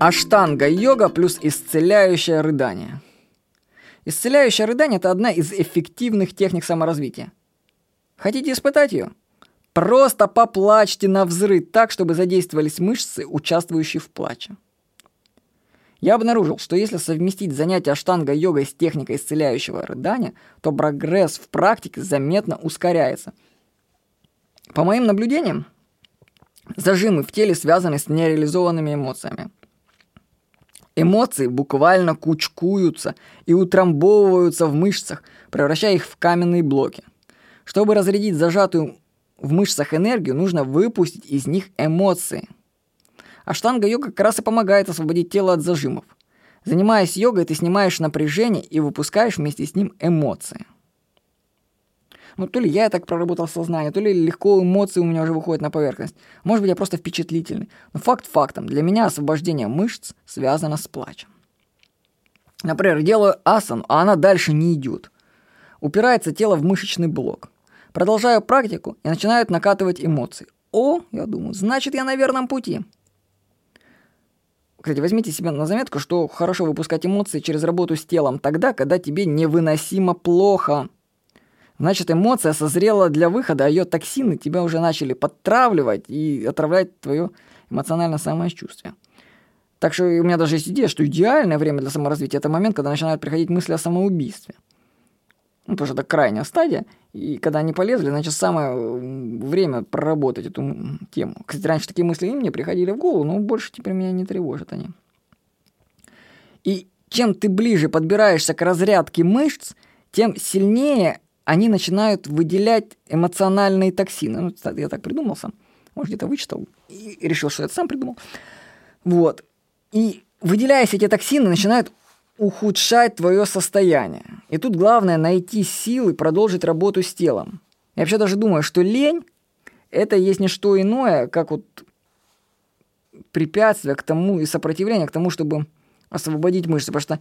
Аштанга-йога плюс исцеляющее рыдание. Исцеляющее рыдание – это одна из эффективных техник саморазвития. Хотите испытать ее? Просто поплачьте на взрыв так, чтобы задействовались мышцы, участвующие в плаче. Я обнаружил, что если совместить занятия аштанга-йогой с техникой исцеляющего рыдания, то прогресс в практике заметно ускоряется. По моим наблюдениям, зажимы в теле связаны с нереализованными эмоциями. Эмоции буквально кучкуются и утрамбовываются в мышцах, превращая их в каменные блоки. Чтобы разрядить зажатую в мышцах энергию, нужно выпустить из них эмоции. А штанга-йога как раз и помогает освободить тело от зажимов. Занимаясь йогой, ты снимаешь напряжение и выпускаешь вместе с ним эмоции. Ну, то ли я так проработал сознание, то ли легко эмоции у меня уже выходят на поверхность. Может быть, я просто впечатлительный. Но факт фактом, для меня освобождение мышц связано с плачем. Например, делаю асану, а она дальше не идет. Упирается тело в мышечный блок. Продолжаю практику и начинают накатывать эмоции. О, я думаю, значит, я на верном пути. Кстати, возьмите себе на заметку, что хорошо выпускать эмоции через работу с телом тогда, когда тебе невыносимо плохо. Значит, эмоция созрела для выхода, а ее токсины тебя уже начали подтравливать и отравлять твое эмоциональное самочувствие. Так что у меня даже есть идея, что идеальное время для саморазвития – это момент, когда начинают приходить мысли о самоубийстве. Ну, что это крайняя стадия, и когда они полезли, значит, самое время проработать эту тему. Кстати, раньше такие мысли и мне приходили в голову, но больше теперь меня не тревожат они. И чем ты ближе подбираешься к разрядке мышц, тем сильнее они начинают выделять эмоциональные токсины. Ну, я так придумал сам. Может, где-то вычитал и решил, что это сам придумал. Вот. И выделяясь эти токсины, начинают ухудшать твое состояние. И тут главное найти силы продолжить работу с телом. Я вообще даже думаю, что лень – это есть не что иное, как вот препятствие к тому и сопротивление к тому, чтобы освободить мышцы. Потому что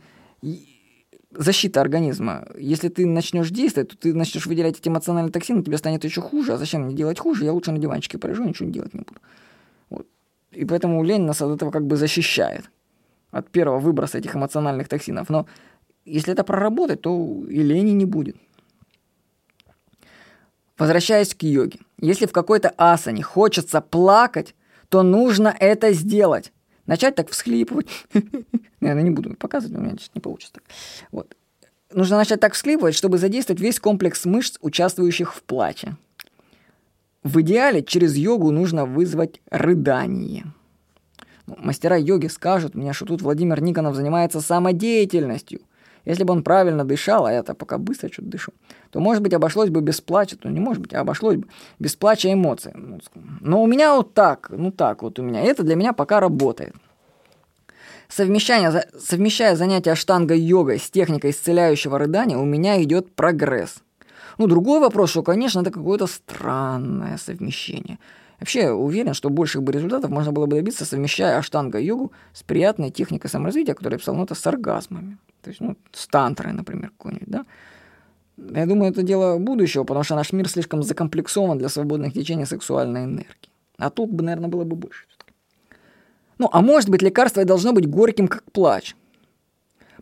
защита организма. Если ты начнешь действовать, то ты начнешь выделять эти эмоциональные токсины, тебе станет еще хуже. А зачем мне делать хуже? Я лучше на диванчике полежу, ничего не делать не буду. Вот. И поэтому лень нас от этого как бы защищает. От первого выброса этих эмоциональных токсинов. Но если это проработать, то и лени не будет. Возвращаясь к йоге. Если в какой-то асане хочется плакать, то нужно это сделать. Начать так всхлипывать. Я не буду показывать, у меня сейчас не получится так. Вот. Нужно начать так всхлипывать, чтобы задействовать весь комплекс мышц, участвующих в плаче. В идеале через йогу нужно вызвать рыдание. Ну, мастера йоги скажут мне, что тут Владимир Никонов занимается самодеятельностью. Если бы он правильно дышал, а я-то пока быстро что-то дышу, то, может быть, обошлось бы без плача, то не может быть, а обошлось бы без плача эмоций. Ну, но у меня вот так, ну так вот у меня. Это для меня пока работает. Совмещая, совмещая занятия штангой-йогой с техникой исцеляющего рыдания, у меня идет прогресс. Ну, другой вопрос, что, конечно, это какое-то странное совмещение. Вообще, уверен, что больших бы результатов можно было бы добиться, совмещая аштанга-йогу с приятной техникой саморазвития, которая это с оргазмами. То есть, ну, с тантрой, например, какой-нибудь, да. Я думаю, это дело будущего, потому что наш мир слишком закомплексован для свободных течений сексуальной энергии. А толк бы, наверное, было бы больше. Ну, а может быть, лекарство должно быть горьким, как плач.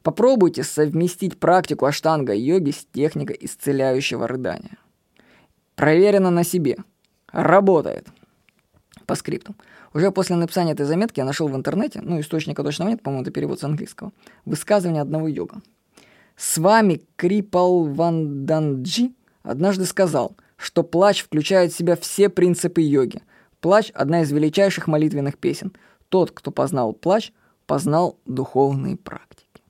Попробуйте совместить практику аштанга йоги с техникой исцеляющего рыдания. Проверено на себе. Работает. По скрипту. Уже после написания этой заметки я нашел в интернете, ну, источника точно нет, по-моему, это перевод с английского, высказывание одного йога. С вами Крипал Ванданджи однажды сказал, что плач включает в себя все принципы йоги. Плач – одна из величайших молитвенных песен. Тот, кто познал плач, познал духовные практики.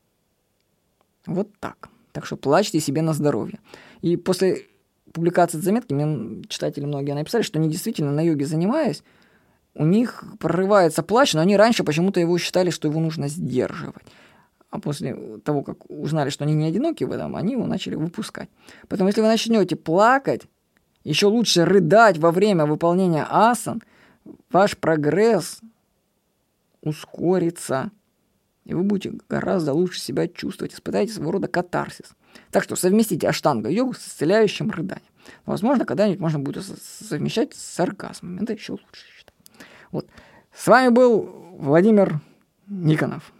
Вот так. Так что плачьте себе на здоровье. И после публикации заметки мне читатели многие написали, что они действительно на йоге занимаясь, у них прорывается плач, но они раньше почему-то его считали, что его нужно сдерживать. А после того, как узнали, что они не одиноки в этом, они его начали выпускать. Поэтому если вы начнете плакать, еще лучше рыдать во время выполнения асан, ваш прогресс ускорится, и вы будете гораздо лучше себя чувствовать, испытаете своего рода катарсис. Так что совместите аштанга-йогу с исцеляющим рыданием. Возможно, когда-нибудь можно будет совмещать с оргазмом. Это еще лучше, считаю. Вот. С вами был Владимир Никонов.